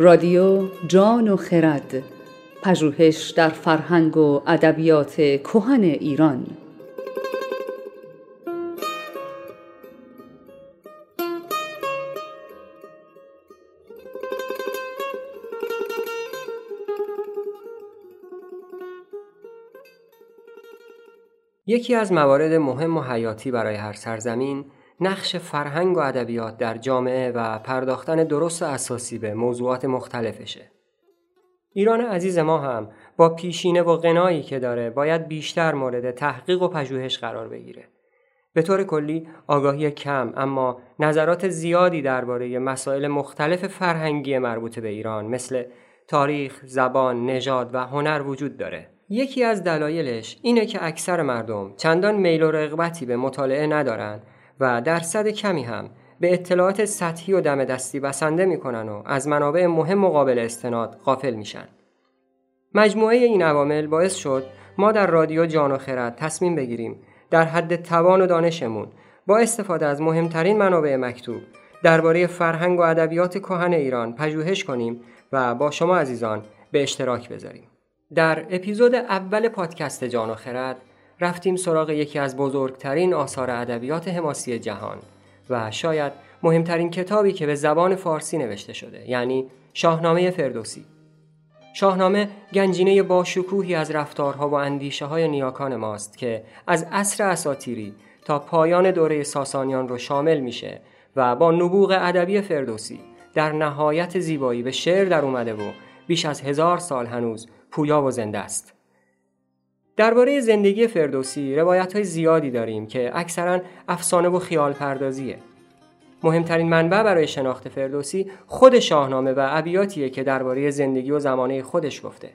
رادیو جان و خرد پژوهش در فرهنگ و ادبیات کهن ایران. یکی از موارد مهم و حیاتی برای هر سرزمین نقش فرهنگ و ادبیات در جامعه و پرداختن درست اساسی به موضوعات مختلفشه. ایران عزیز ما هم با پیشینه و غنایی که داره باید بیشتر مورد تحقیق و پژوهش قرار بگیره. به طور کلی آگاهی کم اما نظرات زیادی درباره مسائل مختلف فرهنگی مربوط به ایران مثل تاریخ، زبان، نژاد و هنر وجود داره. یکی از دلایلش اینه که اکثر مردم چندان میل و رغبتی به مطالعه ندارن و درصد کمی هم به اطلاعات سطحی و دم دستی بسنده می‌کنن و از منابع مهم مقابل استناد غافل میشن. مجموعه این عوامل باعث شد ما در رادیو جان و خرد تصمیم بگیریم در حد توان و دانشمون با استفاده از مهمترین منابع مکتوب درباره فرهنگ و ادبیات کهن ایران پژوهش کنیم و با شما عزیزان به اشتراک بذاریم. در اپیزود اول پادکست جان و خرد رفتیم سراغ یکی از بزرگترین آثار ادبیات حماسی جهان و شاید مهمترین کتابی که به زبان فارسی نوشته شده یعنی شاهنامه فردوسی شاهنامه گنجینه با شکوهی از رفتارها و اندیشه های نیاکان ماست که از عصر اساتیری تا پایان دوره ساسانیان رو شامل میشه و با نبوغ ادبی فردوسی در نهایت زیبایی به شعر در اومده و بیش از هزار سال هنوز پویا و زنده است. درباره زندگی فردوسی روایت های زیادی داریم که اکثرا افسانه و خیال پردازیه. مهمترین منبع برای شناخت فردوسی خود شاهنامه و ابیاتیه که درباره زندگی و زمانه خودش گفته.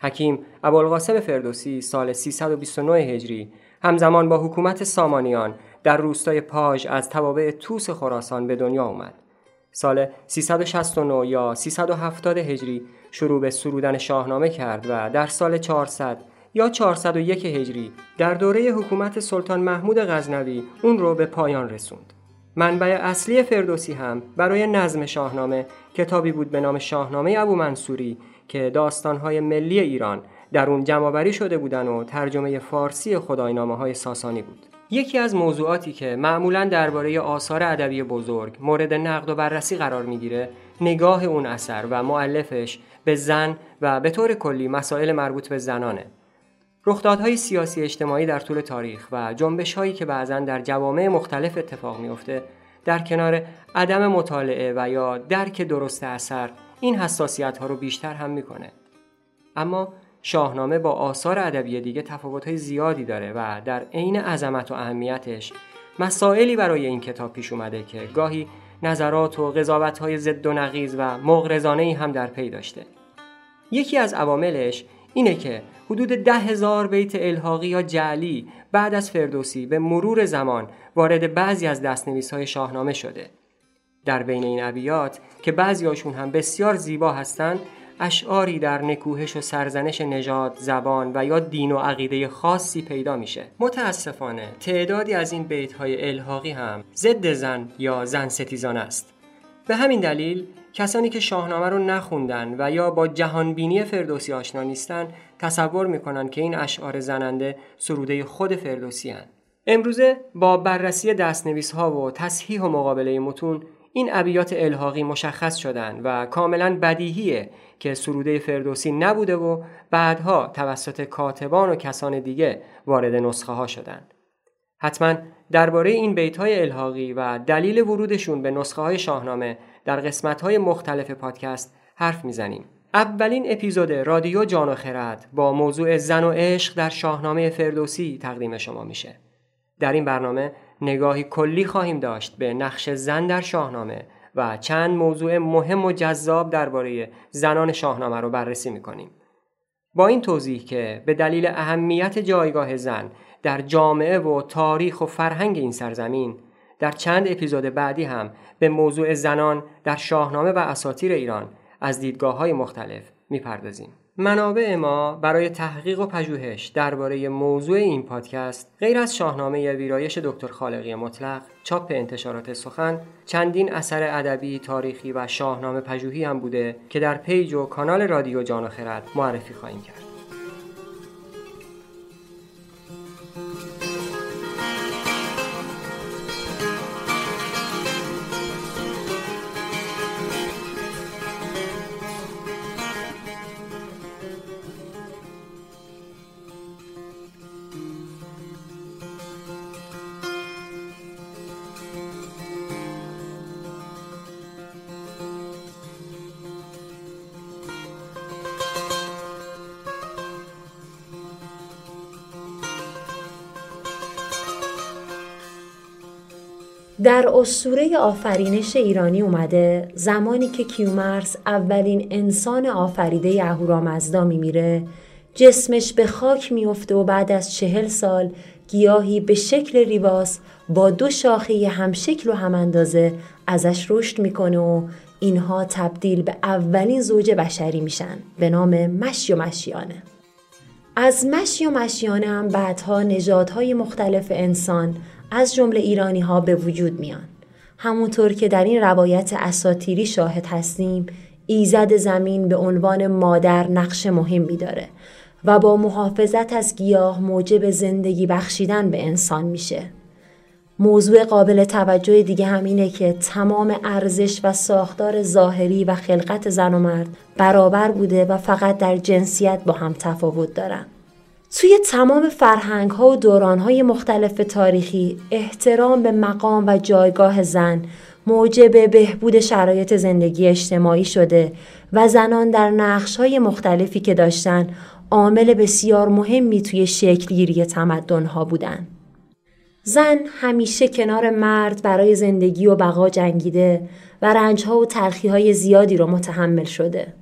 حکیم ابوالقاسم فردوسی سال 329 هجری همزمان با حکومت سامانیان در روستای پاژ از توابع توس خراسان به دنیا اومد. سال 369 یا 370 هجری شروع به سرودن شاهنامه کرد و در سال 400 یا 401 هجری در دوره حکومت سلطان محمود غزنوی اون رو به پایان رسوند. منبع اصلی فردوسی هم برای نظم شاهنامه کتابی بود به نام شاهنامه ابو منصوری که داستانهای ملی ایران در اون جمعآوری شده بودن و ترجمه فارسی خداینامه های ساسانی بود. یکی از موضوعاتی که معمولا درباره آثار ادبی بزرگ مورد نقد و بررسی قرار می‌گیره نگاه اون اثر و معلفش به زن و به طور کلی مسائل مربوط به زنانه رخدادهای سیاسی اجتماعی در طول تاریخ و جنبش هایی که بعضا در جوامع مختلف اتفاق میافته در کنار عدم مطالعه و یا درک درست اثر این حساسیت ها رو بیشتر هم می‌کنه. اما شاهنامه با آثار ادبی دیگه تفاوت زیادی داره و در عین عظمت و اهمیتش مسائلی برای این کتاب پیش اومده که گاهی نظرات و قضاوت های ضد و نقیز و مغرضانه هم در پی داشته. یکی از عواملش اینه که حدود ده هزار بیت الحاقی یا جعلی بعد از فردوسی به مرور زمان وارد بعضی از دستنویس های شاهنامه شده در بین این ابیات که بعضیاشون هم بسیار زیبا هستند اشعاری در نکوهش و سرزنش نژاد، زبان و یا دین و عقیده خاصی پیدا میشه. متاسفانه تعدادی از این بیت های الحاقی هم ضد زن یا زن ستیزان است. به همین دلیل کسانی که شاهنامه رو نخوندن و یا با جهانبینی فردوسی آشنا نیستن تصور می‌کنن که این اشعار زننده سروده خود فردوسی هن. امروزه با بررسی دستنویس ها و تصحیح و مقابله متون این ابیات الحاقی مشخص شدن و کاملا بدیهیه که سروده فردوسی نبوده و بعدها توسط کاتبان و کسان دیگه وارد نسخه ها شدن. حتما درباره این بیت های الحاقی و دلیل ورودشون به نسخه های شاهنامه در قسمت های مختلف پادکست حرف می‌زنیم. اولین اپیزود رادیو جان و خرد با موضوع زن و عشق در شاهنامه فردوسی تقدیم شما میشه. در این برنامه نگاهی کلی خواهیم داشت به نقش زن در شاهنامه و چند موضوع مهم و جذاب درباره زنان شاهنامه رو بررسی می‌کنیم. با این توضیح که به دلیل اهمیت جایگاه زن در جامعه و تاریخ و فرهنگ این سرزمین در چند اپیزود بعدی هم به موضوع زنان در شاهنامه و اساطیر ایران از دیدگاه های مختلف می‌پردازیم. منابع ما برای تحقیق و پژوهش درباره موضوع این پادکست غیر از شاهنامه ویرایش دکتر خالقی مطلق چاپ انتشارات سخن چندین اثر ادبی تاریخی و شاهنامه پژوهی هم بوده که در پیج و کانال رادیو جان و خرد معرفی خواهیم کرد اسطوره آفرینش ایرانی اومده. زمانی که کیومرس اولین انسان آفریده اهورامزدا میمیره جسمش به خاک میفته و بعد از چهل سال گیاهی به شکل ریواس با دو شاخه همشکل و هم اندازه ازش رشد می‌کنه و اینها تبدیل به اولین زوج بشری میشن به نام مشی و مشیانه. از مشی و مشیانه هم بعدها نژادهای مختلف انسان از جمله ایرانی ها به وجود میان. همونطور که در این روایت اساتیری شاهد هستیم ایزد زمین به عنوان مادر نقش مهمی داره و با محافظت از گیاه موجب زندگی بخشیدن به انسان میشه. موضوع قابل توجه دیگه همینه که تمام ارزش و ساختار ظاهری و خلقت زن و مرد برابر بوده و فقط در جنسیت با هم تفاوت دارن. توی تمام فرهنگ ها و دوران های مختلف تاریخی احترام به مقام و جایگاه زن موجب بهبود شرایط زندگی اجتماعی شده و زنان در نقش های مختلفی که داشتن عامل بسیار مهمی توی شکلگیری تمدن ها بودن. زن همیشه کنار مرد برای زندگی و بقا جنگیده و رنج ها و تلخی های زیادی رو متحمل شده.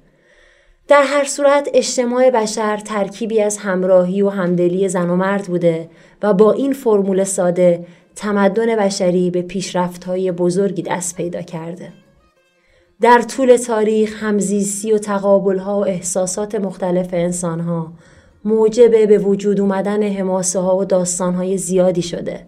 در هر صورت اجتماع بشر ترکیبی از همراهی و همدلی زن و مرد بوده و با این فرمول ساده تمدن بشری به پیشرفت‌های بزرگی دست پیدا کرده. در طول تاریخ همزیستی و تقابلها و احساسات مختلف انسانها موجب به وجود اومدن حماسه ها و داستانهای زیادی شده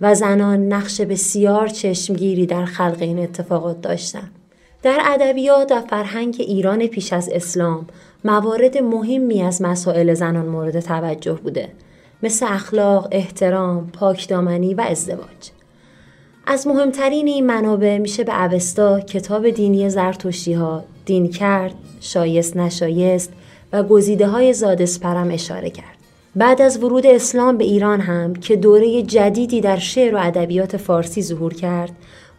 و زنان نقش بسیار چشمگیری در خلق این اتفاقات داشتند. در ادبیات و فرهنگ ایران پیش از اسلام موارد مهمی از مسائل زنان مورد توجه بوده مثل اخلاق، احترام، پاکدامنی و ازدواج. از مهمترین این منابع میشه به اوستا کتاب دینی زرتشتی ها دین کرد، شایست نشایست و گزیده های زادسپرم اشاره کرد. بعد از ورود اسلام به ایران هم که دوره جدیدی در شعر و ادبیات فارسی ظهور کرد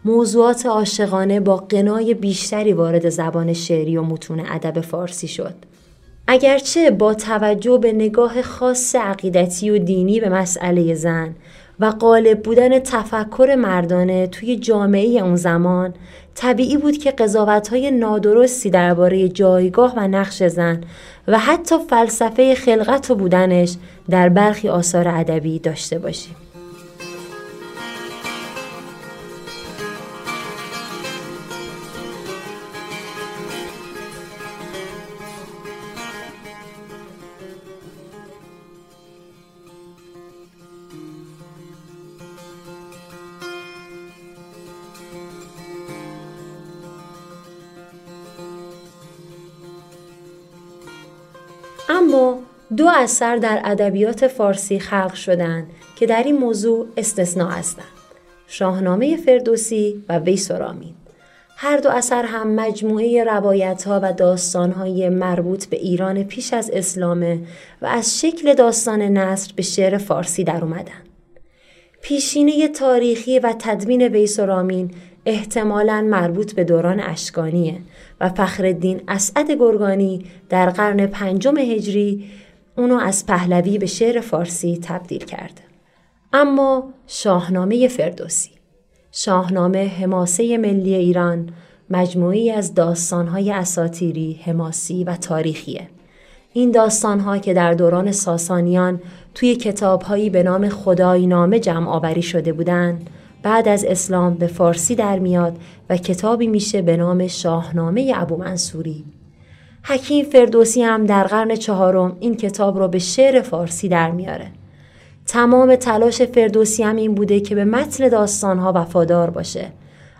موضوعات عاشقانه با قنای بیشتری وارد زبان شعری و متون ادب فارسی شد. اگرچه با توجه به نگاه خاص عقیدتی و دینی به مسئله زن و غالب بودن تفکر مردانه توی جامعه اون زمان طبیعی بود که قضاوتهای نادرستی درباره جایگاه و نقش زن و حتی فلسفه خلقت و بودنش در برخی آثار ادبی داشته باشیم. اما دو اثر در ادبیات فارسی خلق شدند که در این موضوع استثنا هستند شاهنامه فردوسی و ویسرامین هر دو اثر هم مجموعه روایت ها و داستان های مربوط به ایران پیش از اسلامه و از شکل داستان نصر به شعر فارسی در اومدن. پیشینه تاریخی و تدوین ویسرامین احتمالا مربوط به دوران اشکانیه و فخردین اسعد گرگانی در قرن پنجم هجری اونو از پهلوی به شعر فارسی تبدیل کرده. اما شاهنامه فردوسی شاهنامه حماسه ملی ایران مجموعی از داستانهای اساتیری، حماسی و تاریخیه. این داستانها که در دوران ساسانیان توی کتابهایی به نام خدای نامه جمع آوری شده بودند، بعد از اسلام به فارسی در میاد و کتابی میشه به نام شاهنامه ابو منصوری. حکیم فردوسی هم در قرن چهارم این کتاب رو به شعر فارسی در میاره. تمام تلاش فردوسی هم این بوده که به متن داستانها وفادار باشه.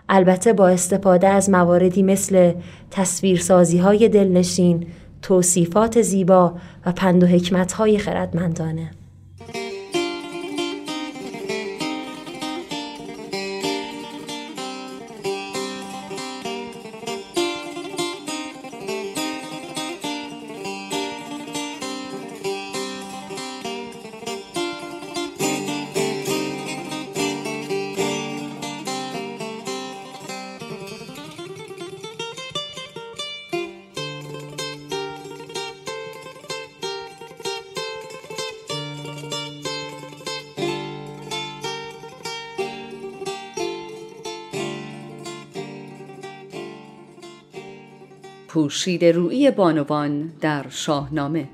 البته با استفاده از مواردی مثل تصویرسازی های دلنشین، توصیفات زیبا و پند و حکمت های خردمندانه. پوشید روی بانوان در شاهنامه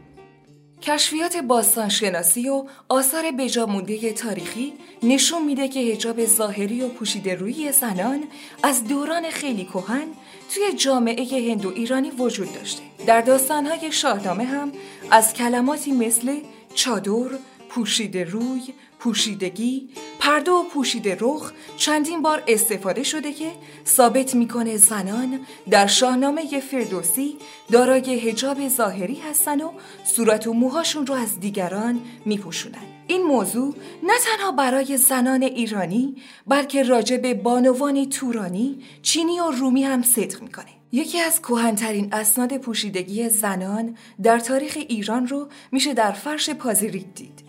کشفیات باستانشناسی و آثار بجامونده تاریخی نشون میده که هجاب ظاهری و پوشیده روی زنان از دوران خیلی کهن توی جامعه هندو ایرانی وجود داشته. در داستانهای شاهنامه هم از کلماتی مثل چادر، پوشیده روی، پوشیدگی، پرده و پوشیده رخ چندین بار استفاده شده که ثابت می‌کنه زنان در شاهنامه فردوسی دارای حجاب ظاهری هستن و صورت و موهاشون رو از دیگران میپوشونن. این موضوع نه تنها برای زنان ایرانی بلکه راجع به بانوان تورانی، چینی و رومی هم صدق می‌کنه. یکی از کوهنترین اسناد پوشیدگی زنان در تاریخ ایران رو میشه در فرش پازیریک دید.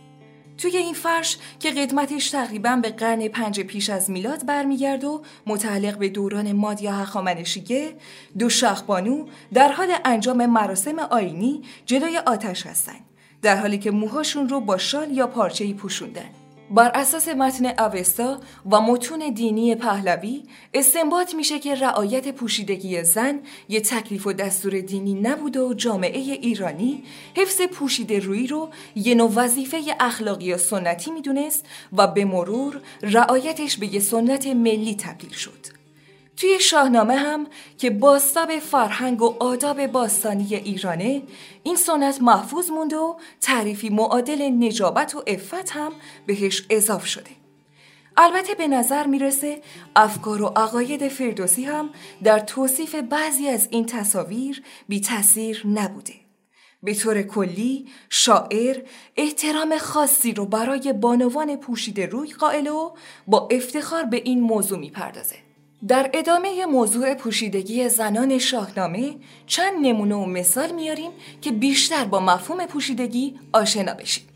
توی این فرش که قدمتش تقریبا به قرن پنج پیش از میلاد برمیگرد و متعلق به دوران مادیا هخامنشیه دو شخبانو در حال انجام مراسم آینی جلوی آتش هستند در حالی که موهاشون رو با شال یا پارچه‌ای پوشوندن. بر اساس متن اوستا و متون دینی پهلوی استنباط میشه که رعایت پوشیدگی زن یه تکلیف و دستور دینی نبوده و جامعه ایرانی حفظ پوشیده روی رو یه نوع وظیفه اخلاقی و سنتی می‌دونست و به مرور رعایتش به یه سنت ملی تبدیل شد. توی شاهنامه هم که باستاب فرهنگ و آداب باستانی ایرانه این سنت محفوظ مونده و تعریفی معادل نجابت و افت هم بهش اضاف شده. البته به نظر می‌رسه افکار و عقاید فردوسی هم در توصیف بعضی از این تصاویر بی تاثیر نبوده. به طور کلی شاعر احترام خاصی رو برای بانوان پوشیده روی قائل و با افتخار به این موضوع می‌پردازه. در ادامه موضوع پوشیدگی زنان شاهنامه چند نمونه و مثال میاریم که بیشتر با مفهوم پوشیدگی آشنا بشیم.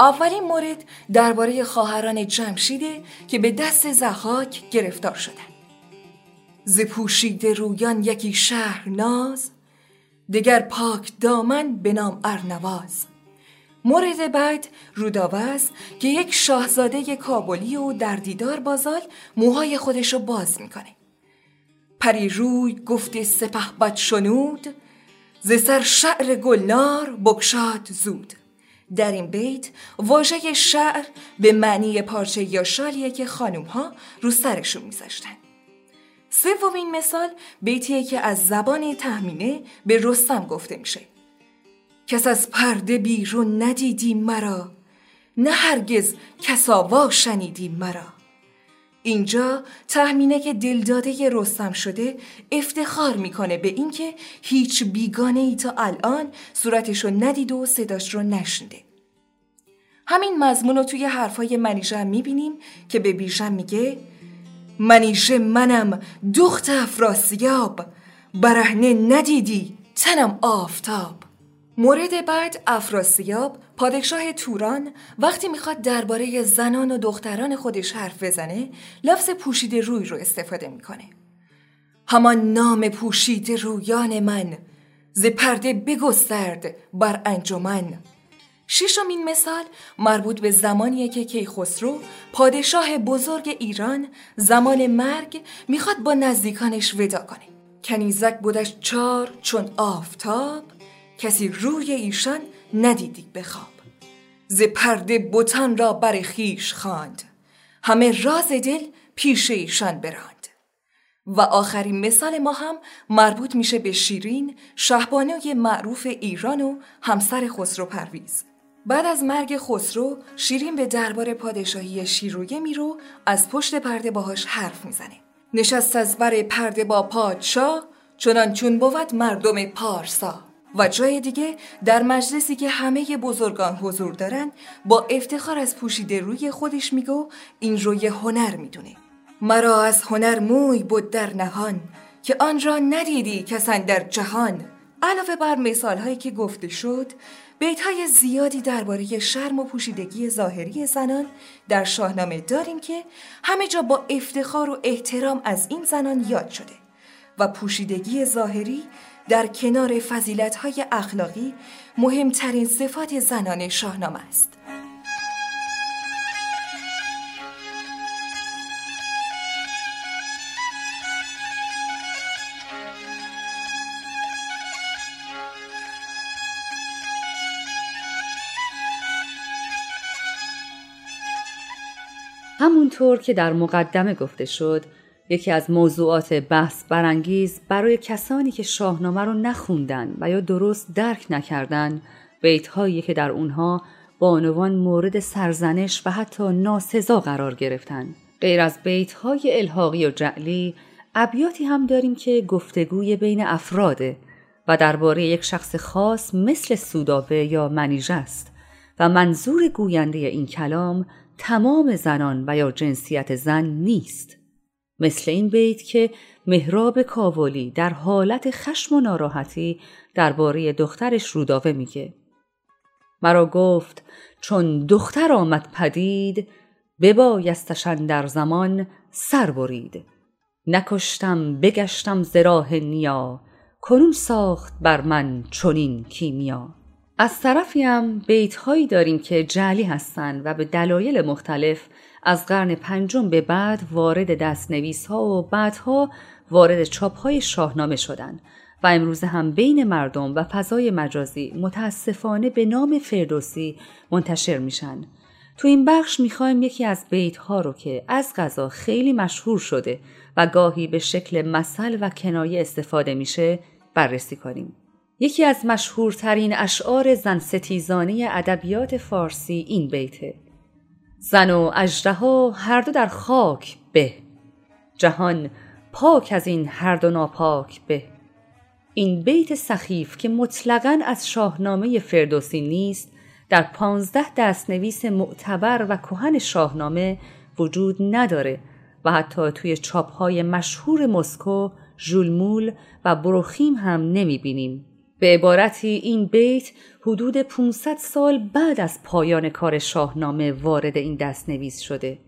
اولین مورد درباره خواهران جمشیده که به دست زحاک گرفتار شدند. ز پوشیده رویان یکی شهر ناز دگر پاک دامن به نام ارنواز. مورد بعد روداوز که یک شاهزاده کابلی و در دیدار بازال موهای خودش رو باز می‌کنه. پری روی گفت سپه بد شنود ز سر شعر گلنار بکشاد زود. در این بیت واژه شعر به معنی پارچه یا شالیه که خانوم ها رو سرشون میذاشتن. سومین مثال بیتیه که از زبان تهمینه به رستم گفته میشه. کس از پرده بیرون ندیدی مرا نه هرگز کساوا شنیدی مرا. اینجا تهمینه که دلداده رستم شده افتخار می‌کنه به اینکه هیچ بیگانه ای تا الان صورتش رو ندید و صداش رو نشنده. همین مضمون رو توی حرفای منیژه هم می‌بینیم که به بیژن میگه منیژه منم دخت افراسیاب برهنه ندیدی تنم آفتاب. مورد بعد افراسیاب پادشاه توران وقتی می‌خواد درباره زنان و دختران خودش حرف بزنه لفظ پوشیده روی رو استفاده می‌کنه. همان نام پوشید رویان من ز پرده بگسترد بر انجمن. ششمین مثال مربوط به زمانیه که کیخسرو پادشاه بزرگ ایران زمان مرگ می‌خواد با نزدیکانش ودا کنه. کنیزک بودش چار چون آفتاب کسی روی ایشان ندیدی بخواب ز پرده بوتان را بر خیش خواند. همه راز دل پیش ایشان براند. و آخرین مثال ما هم مربوط میشه به شیرین شهبانوی معروف ایران و همسر خسرو پرویز. بعد از مرگ خسرو شیرین به دربار پادشاهی شیرویه میرو از پشت پرده باهاش حرف می‌زنه. نشست از بر پرده با پادشاه چنان چون بود مردم پارسا. و جای دیگه در مجلسی که همه بزرگان حضور دارن با افتخار از پوشیده روی خودش میگو این روی هنر می‌دونه. مرا از هنر موی بود در نهان که آن را ندیدی کسان در جهان. علاوه بر مثال هایی که گفته شد بیت های زیادی درباره شرم و پوشیدگی ظاهری زنان در شاهنامه داریم که همه جا با افتخار و احترام از این زنان یاد شده و پوشیدگی ظاهری در کنار فضیلت های اخلاقی مهمترین صفات زنان شاهنامه است. همونطور که در مقدمه گفته شد یکی از موضوعات بحث برانگیز برای کسانی که شاهنامه رو نخوندن و یا درست درک نکردن بیتهایی که در اونها بانوان مورد سرزنش و حتی ناسزا قرار گرفتن. غیر از بیتهای الحاقی و جعلی ابیاتی هم داریم که گفتگوی بین افراده و درباره یک شخص خاص مثل سوداوه یا منیژه است و منظور گوینده این کلام تمام زنان و یا جنسیت زن نیست. مثل این بیت که مهراب کاولی در حالت خشم و ناراحتی درباره دخترش روداوه میگه. مرا گفت چون دختر آمد پدید ببایستشن در زمان سر برید. نکشتم بگشتم زراح نیا کنون ساخت بر من چنین کیمیا. از طرفی هم بیت هایی داریم که جعلی هستند و به دلایل مختلف از قرن پنجم به بعد وارد دستنویس ها و بعدها وارد چاپ های شاهنامه شدند و امروزه هم بین مردم و فضای مجازی متاسفانه به نام فردوسی منتشر میشن. تو این بخش می‌خوایم یکی از بیت ها رو که از غذا خیلی مشهور شده و گاهی به شکل مثل و کنایه استفاده میشه بررسی کنیم. یکی از مشهورترین اشعار زن ستیزانه ادبیات فارسی این بیته زن و اژدها هر دو در خاک به جهان پاک از این هر دو ناپاک به این بیت سخیف که مطلقا از شاهنامه فردوسی نیست در پانزده دستنویس معتبر و کهن شاهنامه وجود نداره و حتی توی چاپهای مشهور مسکو، ژولمول و بروخیم هم نمی بینیم. به عبارتی این بیت حدود 500 سال بعد از پایان کار شاهنامه وارد این دست نویس شده.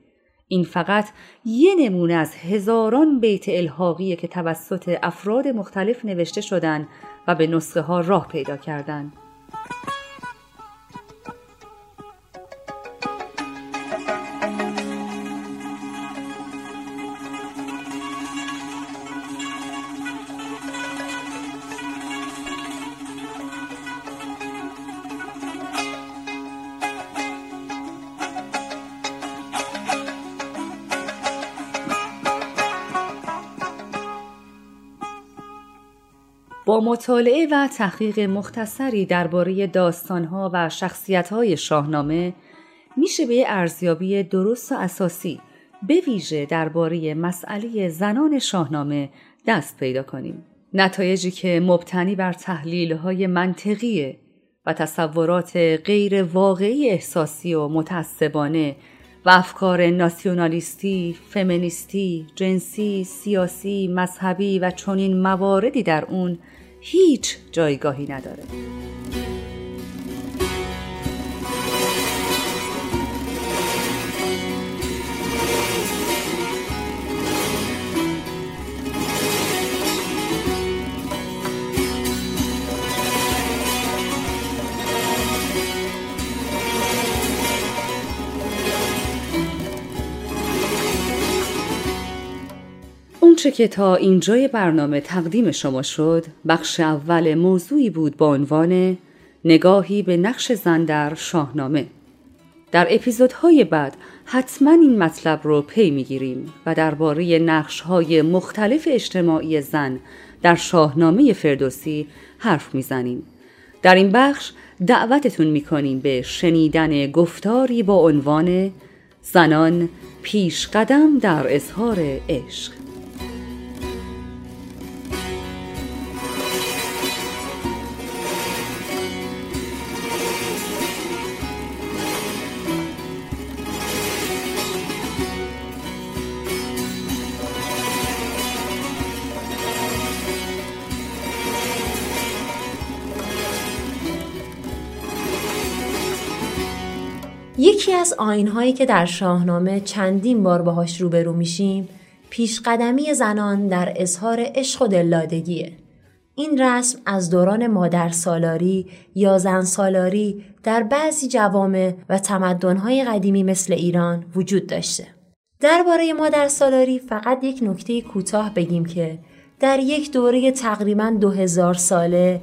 این فقط یه نمونه از هزاران بیت الحاقیه که توسط افراد مختلف نوشته شدن و به نسخه ها راه پیدا کردند. مطالعه و تحقیق مختصری درباره داستانها و شخصیتهای شاهنامه میشه به ارزیابی درست و اساسی به ویژه درباره مسئله زنان شاهنامه دست پیدا کنیم. نتایجی که مبتنی بر تحلیلهای منطقی و تصورات غیر واقعی احساسی و متعصبانه و افکار ناسیونالیستی، فمینیستی، جنسی، سیاسی، مذهبی و چنین مواردی در اون هیچ جایگاهی نداره. آنچه که تا اینجای برنامه تقدیم شما شد بخش اول موضوعی بود با عنوان نگاهی به نقش زن در شاهنامه. در اپیزودهای بعد حتما این مطلب رو پی می‌گیریم و درباره نقشهای مختلف اجتماعی زن در شاهنامه فردوسی حرف می‌زنیم. در این بخش دعوتتون می‌کنیم به شنیدن گفتاری با عنوان زنان پیش قدم در اظهار عشق. از آینهایی که در شاهنامه چندین بار باهاش روبرو میشیم پیشقدمی زنان در اظهار عشق و دلدادگیه. این رسم از دوران مادر سالاری یا زن سالاری در بعضی جوامع و تمدنهای قدیمی مثل ایران وجود داشته. درباره مادر سالاری فقط یک نکته کوتاه بگیم که در یک دوره تقریبا دو هزار ساله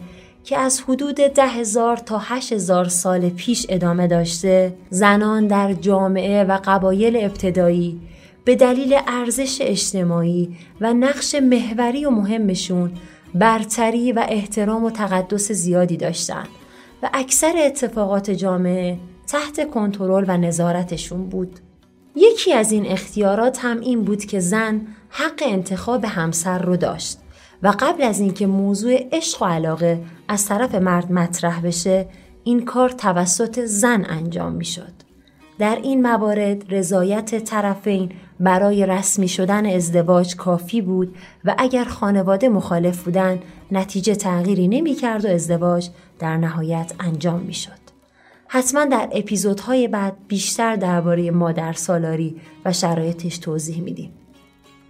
که از حدود ده هزار تا هشت هزار سال پیش ادامه داشته زنان در جامعه و قبایل ابتدایی به دلیل ارزش اجتماعی و نقش محوری و مهمشون برتری و احترام و تقدس زیادی داشتند و اکثر اتفاقات جامعه تحت کنترل و نظارتشون بود. یکی از این اختیارات هم این بود که زن حق انتخاب همسر رو داشت و قبل از اینکه موضوع عشق و علاقه از طرف مرد مطرح بشه این کار توسط زن انجام می شد. در این موارد رضایت طرفین برای رسمی شدن ازدواج کافی بود و اگر خانواده مخالف بودن نتیجه تغییری نمی کرد و ازدواج در نهایت انجام می شد. حتما در اپیزودهای بعد بیشتر درباره مادر سالاری و شرایطش توضیح میدیم.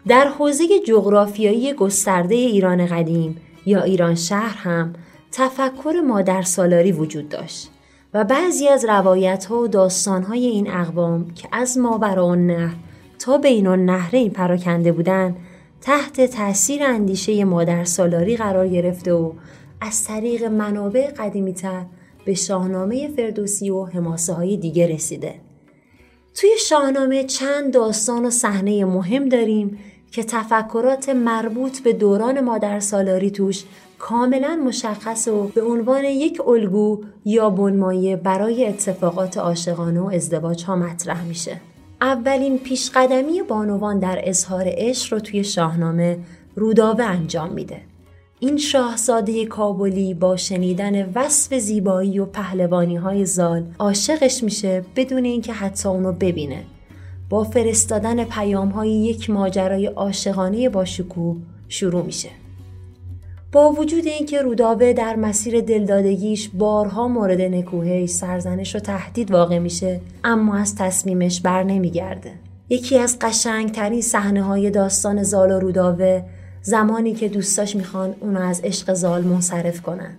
در حوزه جغرافیایی گسترده ایران قدیم یا ایران شهر هم تفکر مادر سالاری وجود داشت و بعضی از روایت ها و داستان های این اقوام که از ماورا نه تا بین نهرین پراکنده بودند تحت تاثیر اندیشه مادر سالاری قرار گرفته و از طریق منابع قدیمی تر به شاهنامه فردوسی و حماسه های دیگه رسیده. توی شاهنامه چند داستان و صحنه مهم داریم که تفکرات مربوط به دوران مادر سالاری توش کاملا مشخص و به عنوان یک الگو یا بنمایه برای اتفاقات عاشقانه و ازدواج ها مطرح میشه. اولین پیشقدمی بانوان در اظهار عشق رو توی شاهنامه روداوه انجام میده. این شاهزاده کابلی با شنیدن وصف زیبایی و پهلوانی های زال عاشقش میشه بدون اینکه حتی اونو ببینه با فرستادن پیام های یک ماجرای عاشقانه با شکوه شروع میشه. با وجود اینکه رودابه در مسیر دلدادگیش بارها مورد نکوهش سرزنش و تهدید واقع میشه اما از تصمیمش بر نمیگرده. یکی از قشنگترین صحنه های داستان زال و رودابه زمانی که دوستاش می‌خوان اونو از عشق زال منصرف کنن.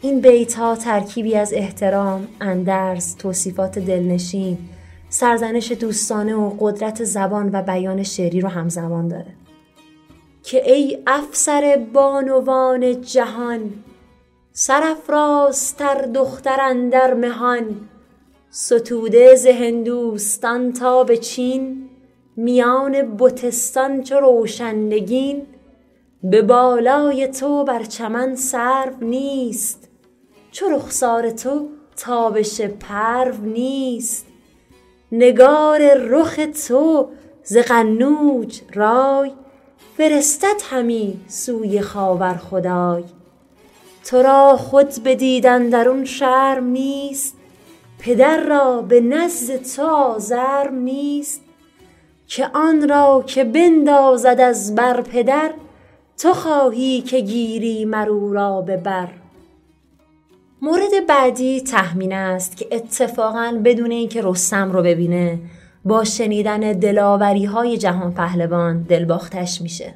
این بیت ها ترکیبی از احترام، اندرز، توصیفات دلنشین، سرزنش دوستانه و قدرت زبان و بیان شعری رو همزمان داره. که ای افسر بانوان جهان سرفرازتر دختر در مهان ستوده ز هندوستان تا به چین میان بتستان چو روشنگین به بالای تو بر چمن سرو نیست چو رخسار تو تابش پرو نیست. نگار رخ تو ز قنوج رای فرستد همی سوی خاور خدای. تو را خود بدیدن در اون شرم نیست پدر را به نزد تو آزرم نیست. که آن را که بندازد از بر پدر تو خواهی که گیری مرو را به بر. مورد بعدی تحمین است که اتفاقا بدون اینکه رستم رو ببینه با شنیدن دلاوری های جهان پهلوان دلباختش میشه.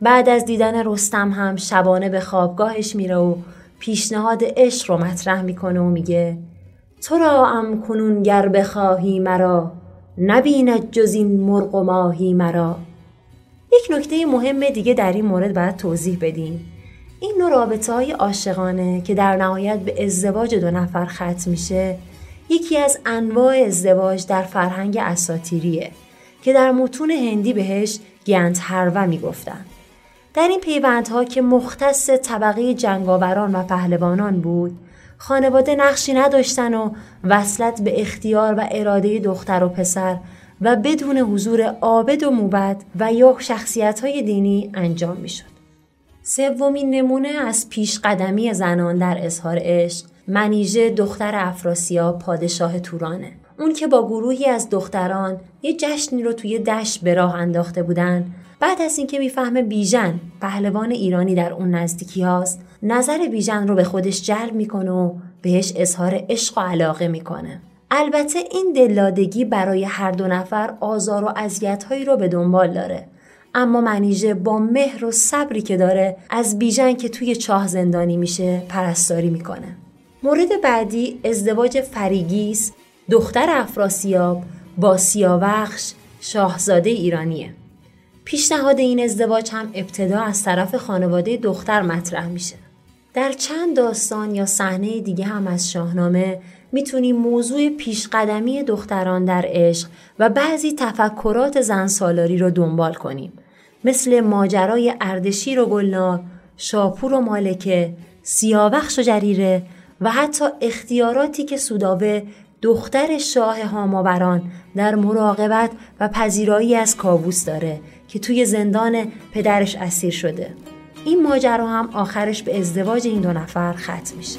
بعد از دیدن رستم هم شبانه به خوابگاهش میره و پیشنهاد عشق رو مطرح می‌کنه و میگه تو را ام کنون گر بخواهی مرا نبیند جز این مرغ و ماهی مرا یک نکته مهم دیگه در این مورد باید توضیح بدیم این نوع رابطه های عاشقانه که در نهایت به ازدواج دو نفر ختم میشه یکی از انواع ازدواج در فرهنگ اساتیریه که در متون هندی بهش گنت هروا می‌گفتن در این پیوندها که مختص طبقه جنگاوران و پهلوانان بود خانواده نقشی نداشتن و وصلت به اختیار و اراده دختر و پسر و بدون حضور عابد و موبد و یا شخصیت های دینی انجام می شد. سومین نمونه از پیش قدمی زنان در اظهار عشق منیژه دختر افراسیا پادشاه تورانه. اون که با گروهی از دختران یه جشنی رو توی دشت به راه انداخته بودن بعد از اینکه می‌فهمه بیژن پهلوان ایرانی در اون نزدیکی هاست نظر بیژن رو به خودش جلب می‌کنه و بهش اظهار عشق و علاقه می‌کنه البته این دلادگی برای هر دو نفر آزار و اذیتهایی رو به دنبال داره اما منیژه با مهر و صبری که داره از بیژن که توی چاه زندانی میشه پرستاری می‌کنه مورد بعدی ازدواج فریگیس دختر افراسیاب با سیاوخش شاهزاده ایرانیه پیشنهاد این ازدواج هم ابتدا از طرف خانواده دختر مطرح میشه. در چند داستان یا صحنه دیگه هم از شاهنامه می‌تونیم موضوع پیشقدمی دختران در عشق و بعضی تفکرات زن سالاری رو دنبال کنیم. مثل ماجرای اردشیر و گلنار، شاپور و مالکه، سیاوخش و جریره و حتی اختیاراتی که سوداوه دختر شاه هاماوران در مراقبت و پذیرایی از کابوس داره که توی زندان پدرش اسیر شده. این ماجرا هم آخرش به ازدواج این دو نفر ختم میشه.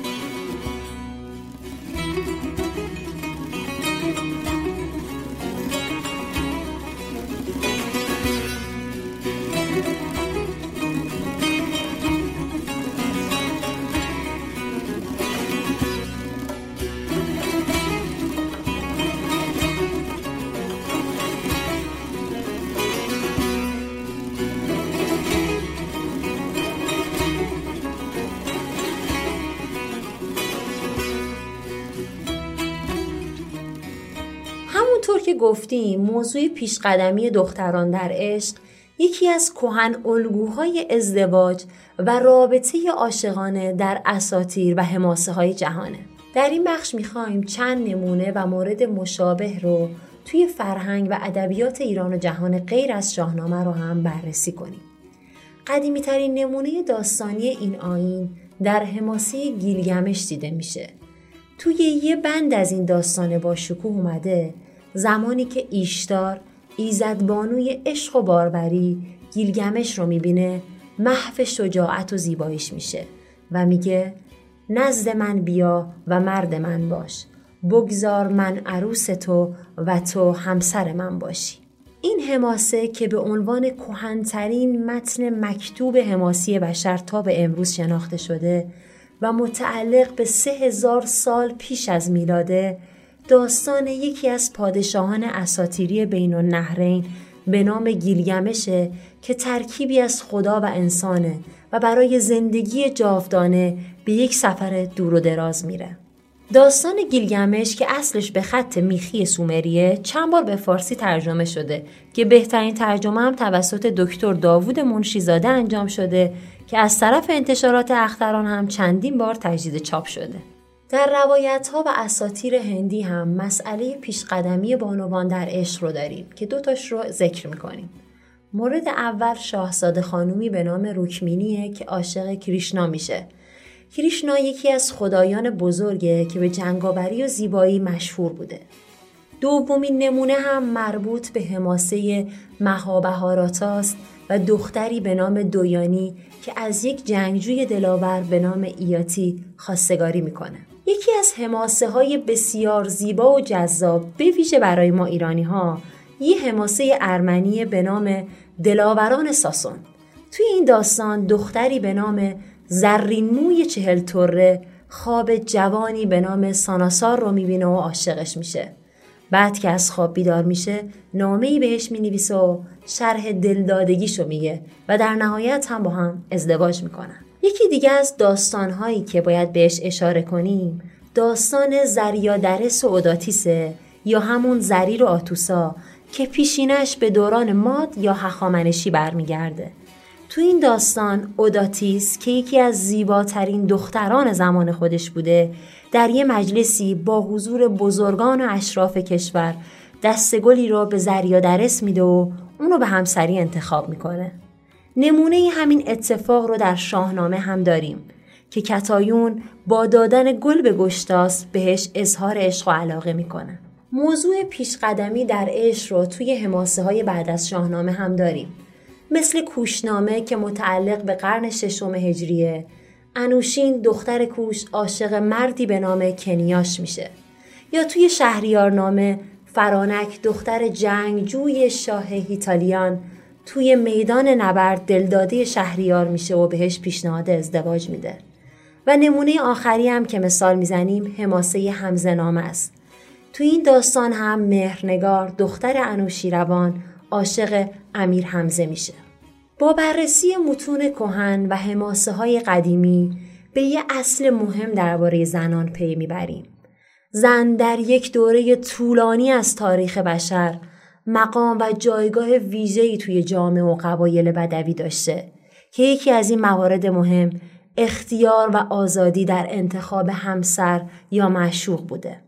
که گفتیم موضوع پیشقدمی دختران در عشق یکی از کهن الگوهای ازدواج و رابطه عاشقانه در اساتیر و حماسه های جهانه. در این بخش می‌خوایم چند نمونه و مورد مشابه رو توی فرهنگ و ادبیات ایران و جهان غیر از شاهنامه رو هم بررسی کنیم. قدیمی ترین نمونه داستانی این آین در حماسه گیلگمش دیده میشه. توی یه بند از این داستان با شکوه اومده زمانی که ایشتار ایزدبانوی عشق و باربری گیلگمش رو می‌بینه محو شجاعت و زیباییش میشه و میگه نزد من بیا و مرد من باش بگذار من عروس تو و تو همسر من باشی. این حماسه که به عنوان کهنترین متن مکتوب حماسی بشر تا به امروز شناخته شده و متعلق به سه هزار سال پیش از میلاده داستان یکی از پادشاهان اساتیری بین النهرین به نام گیلگمشه که ترکیبی از خدا و انسانه و برای زندگی جاودانه به یک سفر دور و دراز میره. داستان گیلگمش که اصلش به خط میخی سومریه چند بار به فارسی ترجمه شده که بهترین ترجمه هم توسط دکتر داوود منشیزاده انجام شده که از طرف انتشارات اختران هم چندین بار تجدید چاپ شده. در روایت ها و اساتیر هندی هم مسئله پیشقدمی بانوان در عشق رو داریم که دوتاش رو ذکر می‌کنیم. مورد اول شاهزاده خانومی به نام روکمینیه که عاشق کریشنا میشه. کریشنا یکی از خدایان بزرگه که به جنگاوری و زیبایی مشهور بوده. دومین نمونه هم مربوط به حماسه مهابهاراتاست و دختری به نام دویانی که از یک جنگجوی دلاور به نام ایاتی خواستگاری می‌کنه. یکی از حماسه های بسیار زیبا و جذاب به ویژه برای ما ایرانی ها یه حماسه ارمنی به نام دلاوران ساسون. توی این داستان دختری به نام زرین موی چهل طره خواب جوانی به نام ساناسار رو می‌بینه و عاشقش میشه. بعد که از خواب بیدار میشه نامه ای بهش می‌نویسه و شرح دلدادگیشو میگه و در نهایت هم با هم ازدواج می‌کنن. یکی دیگه از داستانهایی که باید بهش اشاره کنیم داستان زریادرس و اوداتیسه یا همون زریر و آتوسا که پیشینش به دوران ماد یا هخامنشی برمیگرده تو این داستان اوداتیس که یکی از زیباترین دختران زمان خودش بوده در یه مجلسی با حضور بزرگان و اشراف کشور دستگلی رو به درس میده و اونو به همسری انتخاب می‌کنه. نمونه همین اتفاق رو در شاهنامه هم داریم که کتایون با دادن گل به گشتاس بهش اظهار عشق و علاقه می‌کنه. موضوع پیشقدمی در عشق رو توی حماسه های بعد از شاهنامه هم داریم. مثل کوشنامه که متعلق به قرن ششم هجریه انوشین دختر کوش عاشق مردی به نام کنیاش میشه یا توی شهریارنامه فرانک دختر جوی شاه هیتالیان توی میدان نبرد دلدادی شهریار میشه و بهش پیشنهاد ازدواج میده. و نمونه آخری هم که مثال می‌زنیم حماسه همزنامه است. توی این داستان هم مهرنگار دختر انوشیروان عاشق امیر حمزه میشه. با بررسی متون کهن و حماسه های قدیمی به یه اصل مهم درباره زنان پی می‌بریم. زن در یک دوره طولانی از تاریخ بشر مقام و جایگاه ویژه‌ای توی جامعه و قبایل بدوی داشته که یکی از این موارد مهم اختیار و آزادی در انتخاب همسر یا معشوق بوده.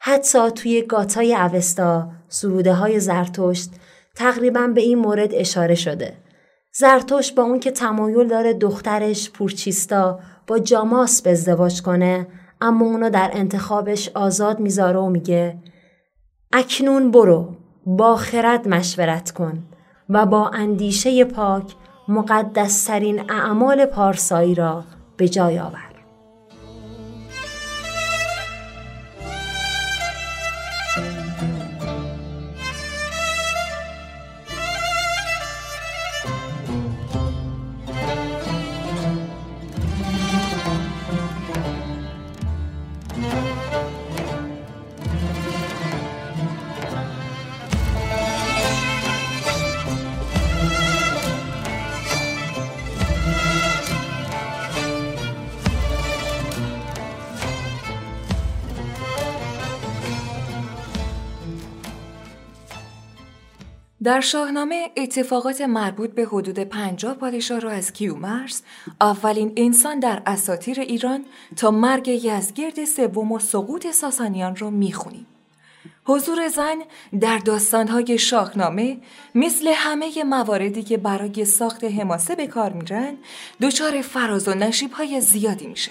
حتی توی گاتای اوستا سروده های زرتشت تقریبا به این مورد اشاره شده. زرتشت با اون که تمایل داره دخترش پورچیستا با جاماس به ازدواج کنه اما اونو در انتخابش آزاد می‌ذاره و میگه اکنون برو با خرد مشورت کن و با اندیشه پاک مقدسترین اعمال پارسایی را به جای آور. در شاهنامه اتفاقات مربوط به حدود پنجاه پادشاه را از کیومرس اولین انسان در اساطیر ایران تا مرگ یزگرد سوم و سقوط ساسانیان را می‌خونیم. حضور زن در داستانهای شاهنامه مثل همه مواردی که برای ساخت حماسه به کار میرن دچار فراز و نشیبهای زیادی میشه.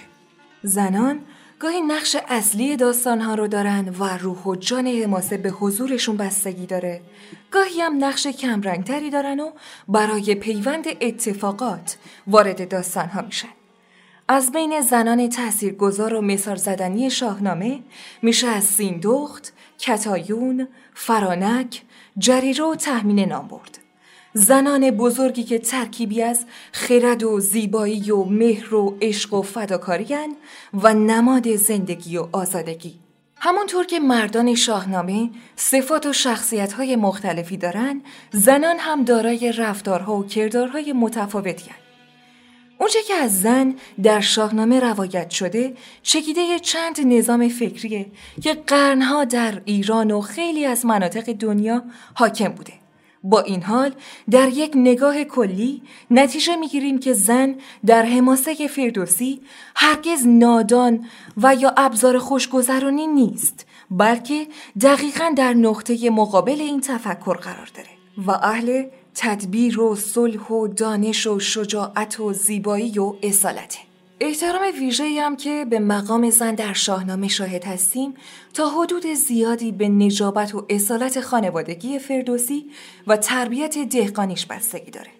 زنان گاهی نقش اصلی داستانها رو دارن و روح و جان حماسه به حضورشون بستگی داره گاهی هم نقش کمرنگتری دارن و برای پیوند اتفاقات وارد داستانها میشن از بین زنان تاثیرگذار و مثال زدنی شاهنامه میشه از سیندخت، کتایون، فرانک، جریره و تحمین نام برد. زنان بزرگی که ترکیبی از خرد و زیبایی و مهر و عشق و فداکاریان و نماد زندگی و آزادگی همونطور که مردان شاهنامه صفات و شخصیت‌های مختلفی دارن زنان هم دارای رفتارها و کردارهای متفاوتی هن. اونچه که از زن در شاهنامه روایت شده چکیده چند نظام فکریه که قرنها در ایران و خیلی از مناطق دنیا حاکم بوده با این حال در یک نگاه کلی نتیجه می‌گیریم که زن در حماسه فردوسی هرگز نادان و یا ابزار خوشگذرانی نیست بلکه دقیقا در نقطه مقابل این تفکر قرار داره. و اهل تدبیر و صلح و دانش و شجاعت و زیبایی و اصالته. احترام ویژه‌ای هم که به مقام زن در شاهنامه شاهد هستیم تا حدود زیادی به نجابت و اصالت خانوادگی فردوسی و تربیت دهقانیش بستگی داره.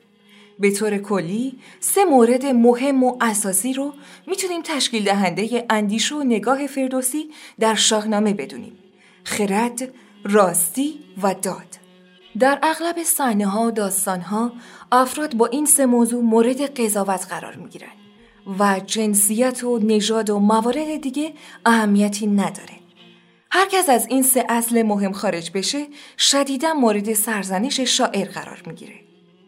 به طور کلی سه مورد مهم و اساسی رو می‌تونیم تشکیل دهنده اندیشه و نگاه فردوسی در شاهنامه بدونیم. خرد، راستی و داد. در اغلب صحنه ها و داستان ها افراد با این سه موضوع مورد قضاوت قرار می و جنسیت و نژاد و موارد دیگه اهمیتی نداره. هر کس از این سه اصل مهم خارج بشه شدیدا مورد سرزنش شاعر قرار می‌گیره.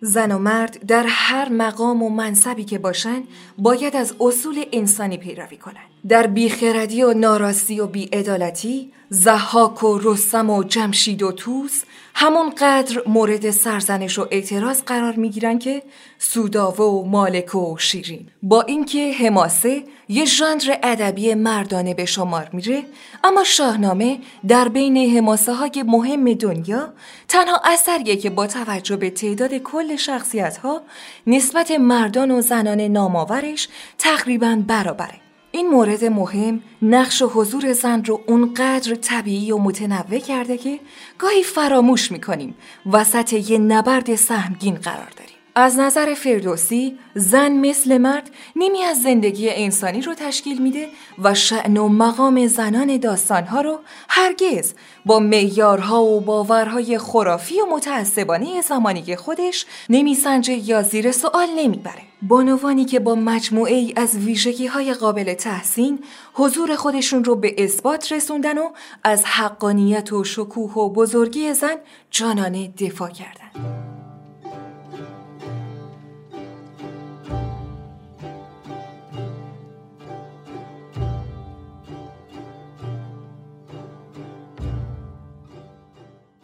زن و مرد در هر مقام و منصبی که باشن باید از اصول انسانی پیروی کنند. در بیخردی و ناراستی و بیعدالتی زحاک و رستم و جمشید و توس همون قدر مورد سرزنش و اعتراض قرار می‌گیرن که سوداوه و مالک و شیرین. با اینکه حماسه یه ژانر ادبی مردانه به شمار میره اما شاهنامه در بین حماسه های مهم دنیا تنها اثریه که با توجه به تعداد کل شخصیت ها نسبت مردان و زنان نامآورش تقریبا برابره. این مورد مهم نقش و حضور زن رو اونقدر طبیعی و متنوع کرده که گاهی فراموش می‌کنیم وسط یه نبرد سهمگین قرار داریم. از نظر فردوسی زن مثل مرد نیمی از زندگی انسانی رو تشکیل میده و شعن و مقام زنان داستانها رو هرگز با میارها و باورهای خرافی و متعصبانه زمانی خودش نمیسنجه یا زیر سوال نمی‌بره. بانوانی که با مجموعه ای از ویژگی های قابل تحسین حضور خودشون رو به اثبات رسوندن و از حقانیت و شکوه و بزرگی زن جانانه دفاع کردن.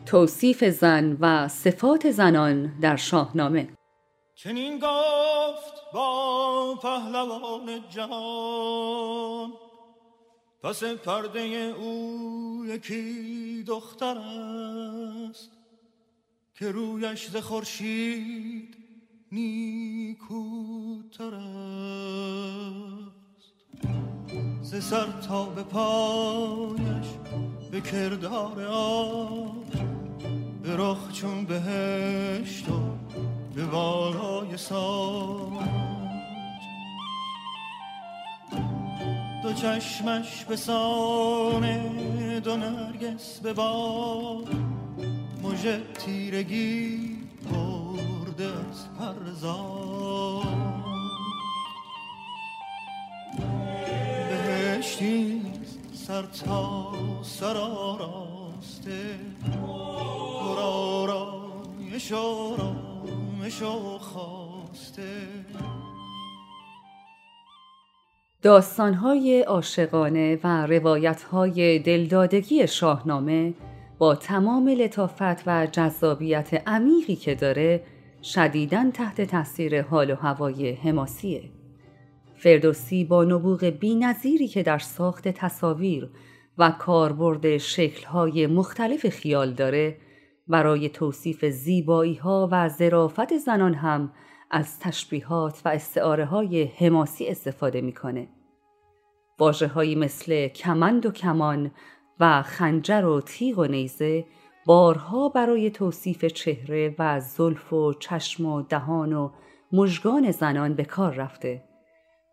توصیف زن و صفات زنان در شاهنامه. چنین گفت با پهلوان جهان پس پرده او یکی دختر است که رویش ز خورشید نیکوتر است. ز سر تا به پایش به کردار به رخ چون بهشت و به بالای ساج دو چشمش به سانه دو نرگس به باد. مژه تیرگی برده از پرزاد بهشتی سر تا سر آراسته داستانهای عاشقانه و روایتهای دلدادگی شاهنامه با تمام لطافت و جذابیت عمیقی که داره شدیداً تحت تاثیر حال و هوای حماسیه. فردوسی با نبوغ بینظیری که در ساخت تصاویر و کاربرد شکلهای مختلف خیال داره برای توصیف زیبایی ها و ظرافت زنان هم از تشبیهات و استعاره های حماسی استفاده می‌کنه. واجه مثل کمند و کمان و خنجر و تیغ و نیزه بارها برای توصیف چهره و زلف و چشم و دهان و مژگان زنان به کار رفته.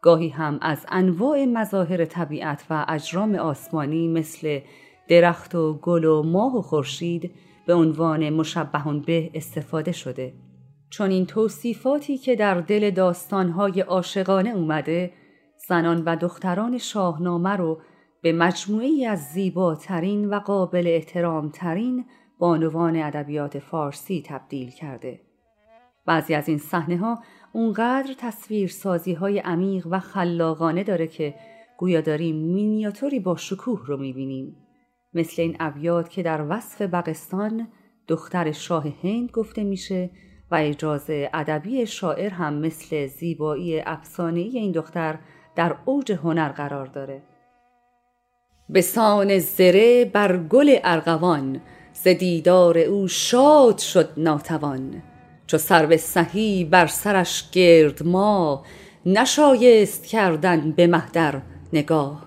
گاهی هم از انواع مظاهر طبیعت و اجرام آسمانی مثل درخت و گل و ماه و خورشید به عنوان مشبهان به استفاده شده چون این توصیفاتی که در دل داستانهای عاشقانه اومده زنان و دختران شاهنامه رو به مجموعی از زیباترین و قابل احترام ترین بانوان ادبیات فارسی تبدیل کرده. بعضی از این صحنه ها اونقدر تصویر سازی های عمیق و خلاقانه داره که گویا داریم مینیاتوری با شکوه رو می‌بینیم. مثل این ابیات که در وصف بقستان دختر شاه هند گفته میشه و اجازه ادبی شاعر هم مثل زیبایی افسانه‌ای این دختر در اوج هنر قرار داره به سان زره بر گل ارغوان ز دیدار او شاد شد ناتوان چو سرو سهی بر سرش گرد ما نشایست کردن به مهدر نگاه.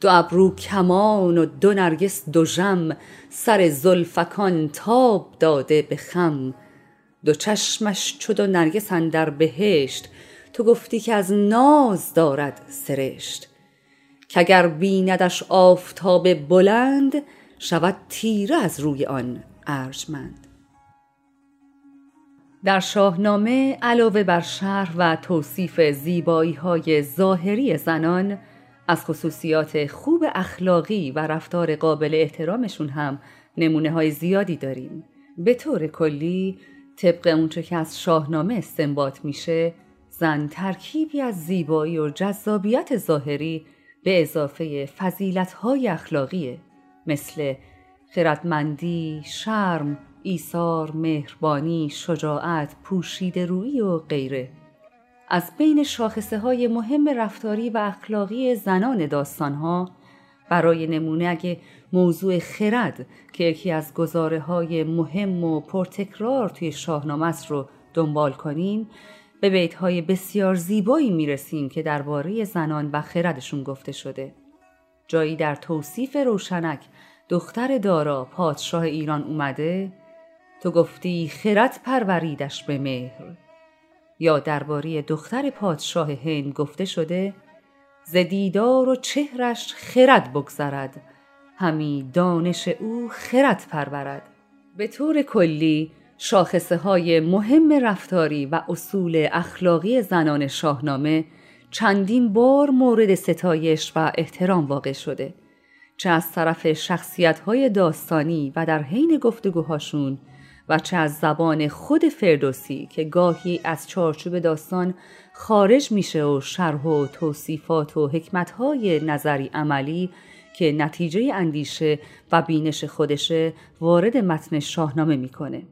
دو ابرو کمان و دو نرگس دو جم سر زلفکان تاب داده به خم. دو چشمش چو دو نرگس اندر بهشت تو گفتی که از ناز دارد سرشت. کگر بیندش آفتاب بلند شود تیره از روی آن ارجمند. در شاهنامه علاوه بر شرح و توصیف زیبایی های ظاهری زنان از خصوصیات خوب اخلاقی و رفتار قابل احترامشون هم نمونه های زیادی داریم. به طور کلی طبق اونچه که از شاهنامه استنباط میشه زن ترکیبی از زیبایی و جذابیت ظاهری به اضافه فضیلتهای اخلاقیه مثل خردمندی، شرم، ایثار، مهربانی، شجاعت، پوشیده روی و غیره. از بین شاخصه های مهم رفتاری و اخلاقی زنان داستانها برای نمونه اگه موضوع خرد که یکی از گزاره های مهم و پرتکرار توی شاهنامه رو دنبال کنیم به بیت های بسیار زیبایی می‌رسیم که درباره زنان و خردشون گفته شده. جایی در توصیف روشنک دختر دارا پادشاه ایران اومده تو گفتی خرد پروریدش به مهر. یا درباره دختر پادشاه هند گفته شده ز دیدار و چهرش خرد بگذرد همی دانش او خرد پرورد. به طور کلی شاخصه های مهم رفتاری و اصول اخلاقی زنان شاهنامه چندین بار مورد ستایش و احترام واقع شده چه از طرف شخصیت های داستانی و در حین گفتگوهاشون و چه از زبان خود فردوسی که گاهی از چارچوب داستان خارج میشه و شرح و توصیفات و حکمتهای نظری عملی که نتیجه اندیشه و بینش خودشه وارد متن شاهنامه می‌کنه.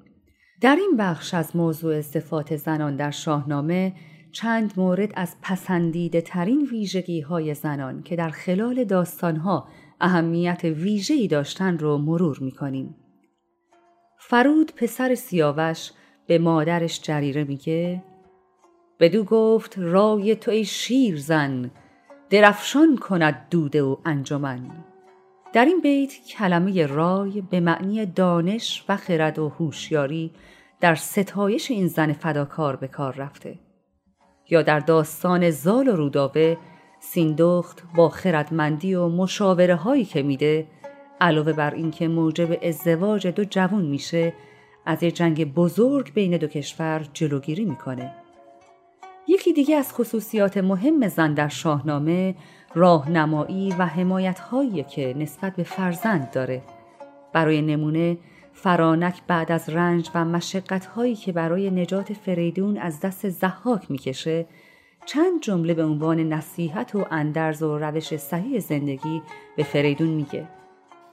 در این بخش از موضوع صفات زنان در شاهنامه چند مورد از پسندیده ترین ویژگی های زنان که در خلال داستانها اهمیت ویژه‌ای داشتن رو مرور می‌کنیم. فرود پسر سیاوش به مادرش جریره میگه. بدو گفت رای تو ای شیر زن درفشان کند دوده و انجمن. در این بیت کلمه رای به معنی دانش و خرد و هوشیاری در ستایش این زن فداکار به کار رفته. یا در داستان زال و رودابه سیندخت با خردمندی و مشاوره هایی که میده علاوه بر اینکه موجب ازدواج دو جوان میشه از یه جنگ بزرگ بین دو کشور جلوگیری می‌کنه. یکی دیگه از خصوصیات مهم زن در شاهنامه راهنمایی و حمایت هایی که نسبت به فرزند داره. برای نمونه فرانک بعد از رنج و مشقت هایی که برای نجات فریدون از دست زحاک می‌کشه چند جمله به عنوان نصیحت و اندرز و روش صحیح زندگی به فریدون میگه.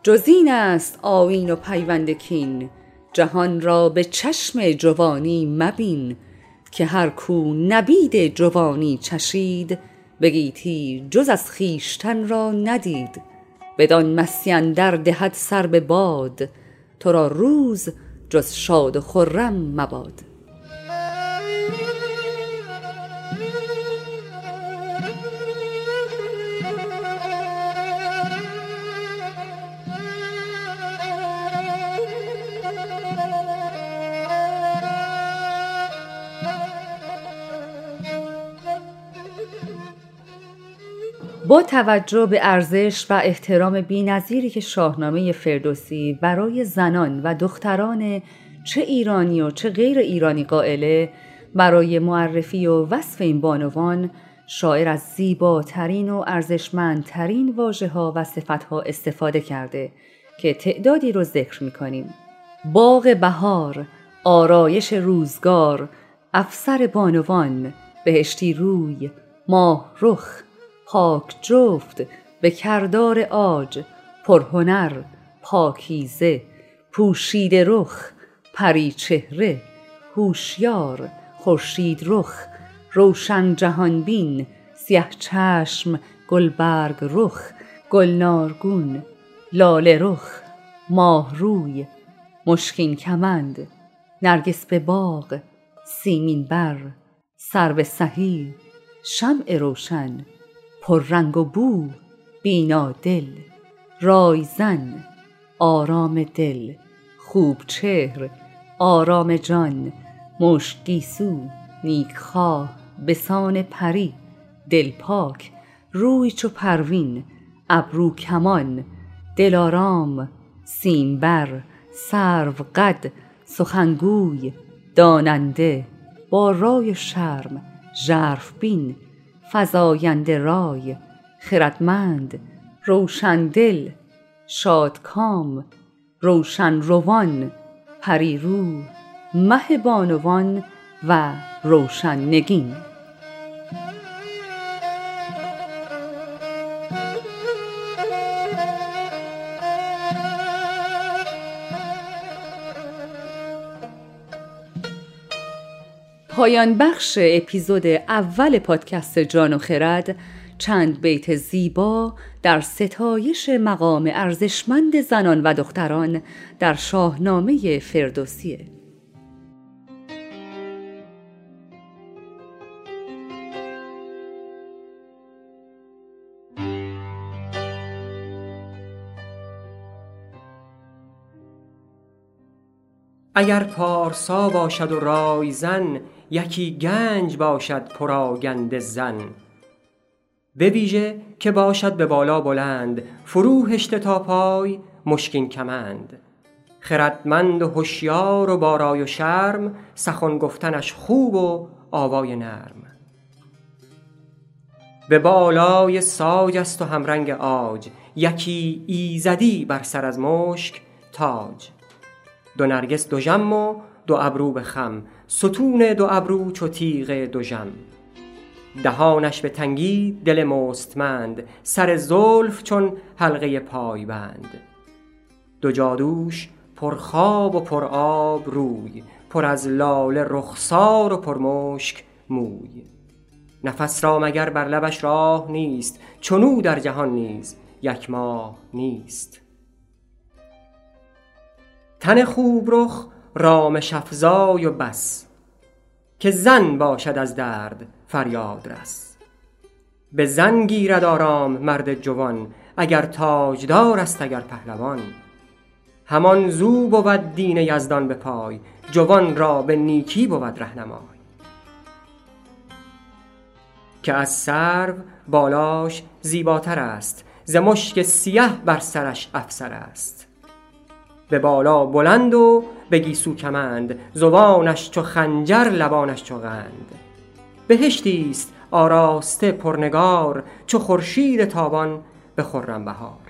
جزین است آوین و پیوند کین. جهان را به چشم جوانی مبین که هر کو نبید جوانی چشید بگیتی جز از خیشتن را ندید. بدان مسیان در دهد سر به باد تو را روز جز شاد و خرم مباد. با توجه به ارزش و احترام بینظیری که شاهنامه فردوسی برای زنان و دختران چه ایرانی و چه غیر ایرانی قائله برای معرفی و وصف این بانوان شاعر از زیباترین و ارزشمندترین واژه ها و صفت ها استفاده کرده که تعدادی رو ذکر می کنیم. باغ بهار، آرایش روزگار، افسر بانوان، بهشتی روی، ماه رخ، پاک جفت به کردار آج پرهنر پاکیزه پوشید رخ پری چهره هوشیار خورشید رخ روشن جهانبین سیه چشم گلبرگ رخ گلنارگون لاله رخ ماه روی مشکین کمند نرگس به باغ سیمین بر سرو سهی شمع روشن. رنگ و بو بینا دل رایزن آرام دل خوب چهر آرام جان مشگیسو نیکخواه بسان پری دل پاک روی چو پروین ابرو کمان دلارام سیمبر سرو قد سخنگوی داننده با رای شرم ژرف بین. فزاینده رای خردمند روشندل شادکام روشن روان پریرو مه بانوان و روشن نگین پایان بخش اپیزود اول پادکست جان و خرد چند بیت زیبا در ستایش مقام ارزشمند زنان و دختران در شاهنامه فردوسیه. اگر پارسا باشد و رایزن یکی گنج باشد پراگنده زن. به ویژه که باشد به بالا بلند فرو هشته تا پای مشکین کمند. خردمند و هوشیار و بارای و شرم سخن گفتنش خوب و آوای نرم. به بالای ساج است و همرنگ آج یکی ایزدی بر سر از مشک تاج. دو نرگس دو ژم و دو ابرو به خم ستون دو ابرو چو تیغ دو دهانش به تنگی دل مستمند سر زلف چون حلقه پایبند. دو جادوش پر خواب و پر آب روی پر از لاله رخسار و پر مشک موی. نفس را مگر بر لبش راه نیست چنو در جهان نیز یک ماه نیست. تن خوب رخ رامش افزای و بس که زن باشد از درد فریاد رس. به زن گیرد آرام مرد جوان اگر تاجدار است اگر پهلوان. همان زو بود دین یزدان به پای جوان را به نیکی بود رهنمای. که از سرو بالاش زیباتر است ز مشک سیه بر سرش افسر است. به بالا بلند و به گیسو کمند. زبانش چو خنجر لبانش چو قند. بهشتی است آراسته پرنگار چو خورشید تابان به خرم بهار.